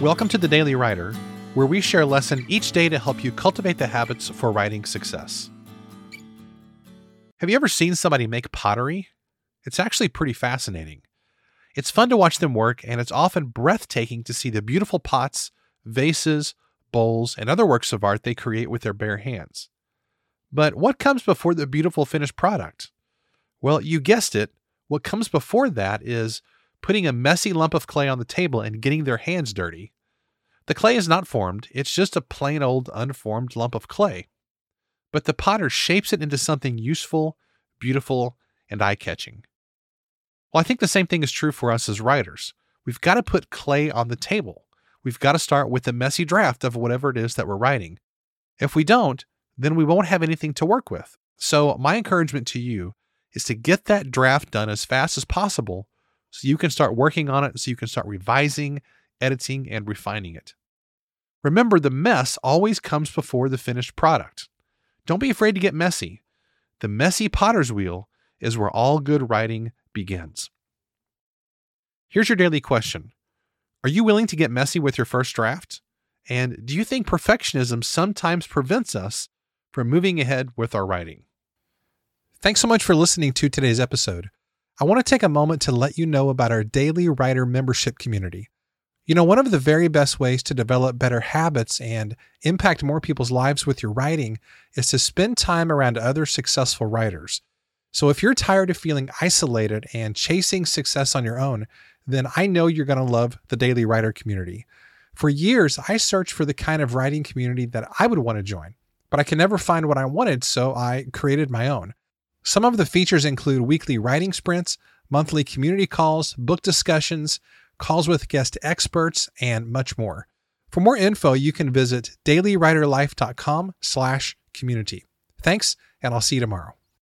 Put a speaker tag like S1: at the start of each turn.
S1: Welcome to the Daily Writer, where we share a lesson each day to help you cultivate the habits for writing success. Have you ever seen somebody make pottery? It's actually pretty fascinating. It's fun to watch them work, and it's often breathtaking to see the beautiful pots, vases, bowls, and other works of art they create with their bare hands. But what comes before the beautiful finished product? Well, you guessed it. What comes before that is putting a messy lump of clay on the table and getting their hands dirty. The clay is not formed, it's just a plain old unformed lump of clay. But the potter shapes it into something useful, beautiful, and eye catching. Well, I think the same thing is true for us as writers. We've got to put clay on the table. We've got to start with a messy draft of whatever it is that we're writing. If we don't, then we won't have anything to work with. So, my encouragement to you is to get that draft done as fast as possible so you can start working on it, so you can start revising, editing, and refining it. Remember, the mess always comes before the finished product. Don't be afraid to get messy. The messy potter's wheel is where all good writing begins. Here's your daily question Are you willing to get messy with your first draft? And do you think perfectionism sometimes prevents us from moving ahead with our writing? Thanks so much for listening to today's episode. I want to take a moment to let you know about our daily writer membership community. You know, one of the very best ways to develop better habits and impact more people's lives with your writing is to spend time around other successful writers. So if you're tired of feeling isolated and chasing success on your own, then I know you're going to love the Daily Writer community. For years, I searched for the kind of writing community that I would want to join, but I could never find what I wanted, so I created my own. Some of the features include weekly writing sprints, monthly community calls, book discussions, calls with guest experts, and much more. For more info, you can visit dailywriterlife.com slash community. Thanks, and I'll see you tomorrow.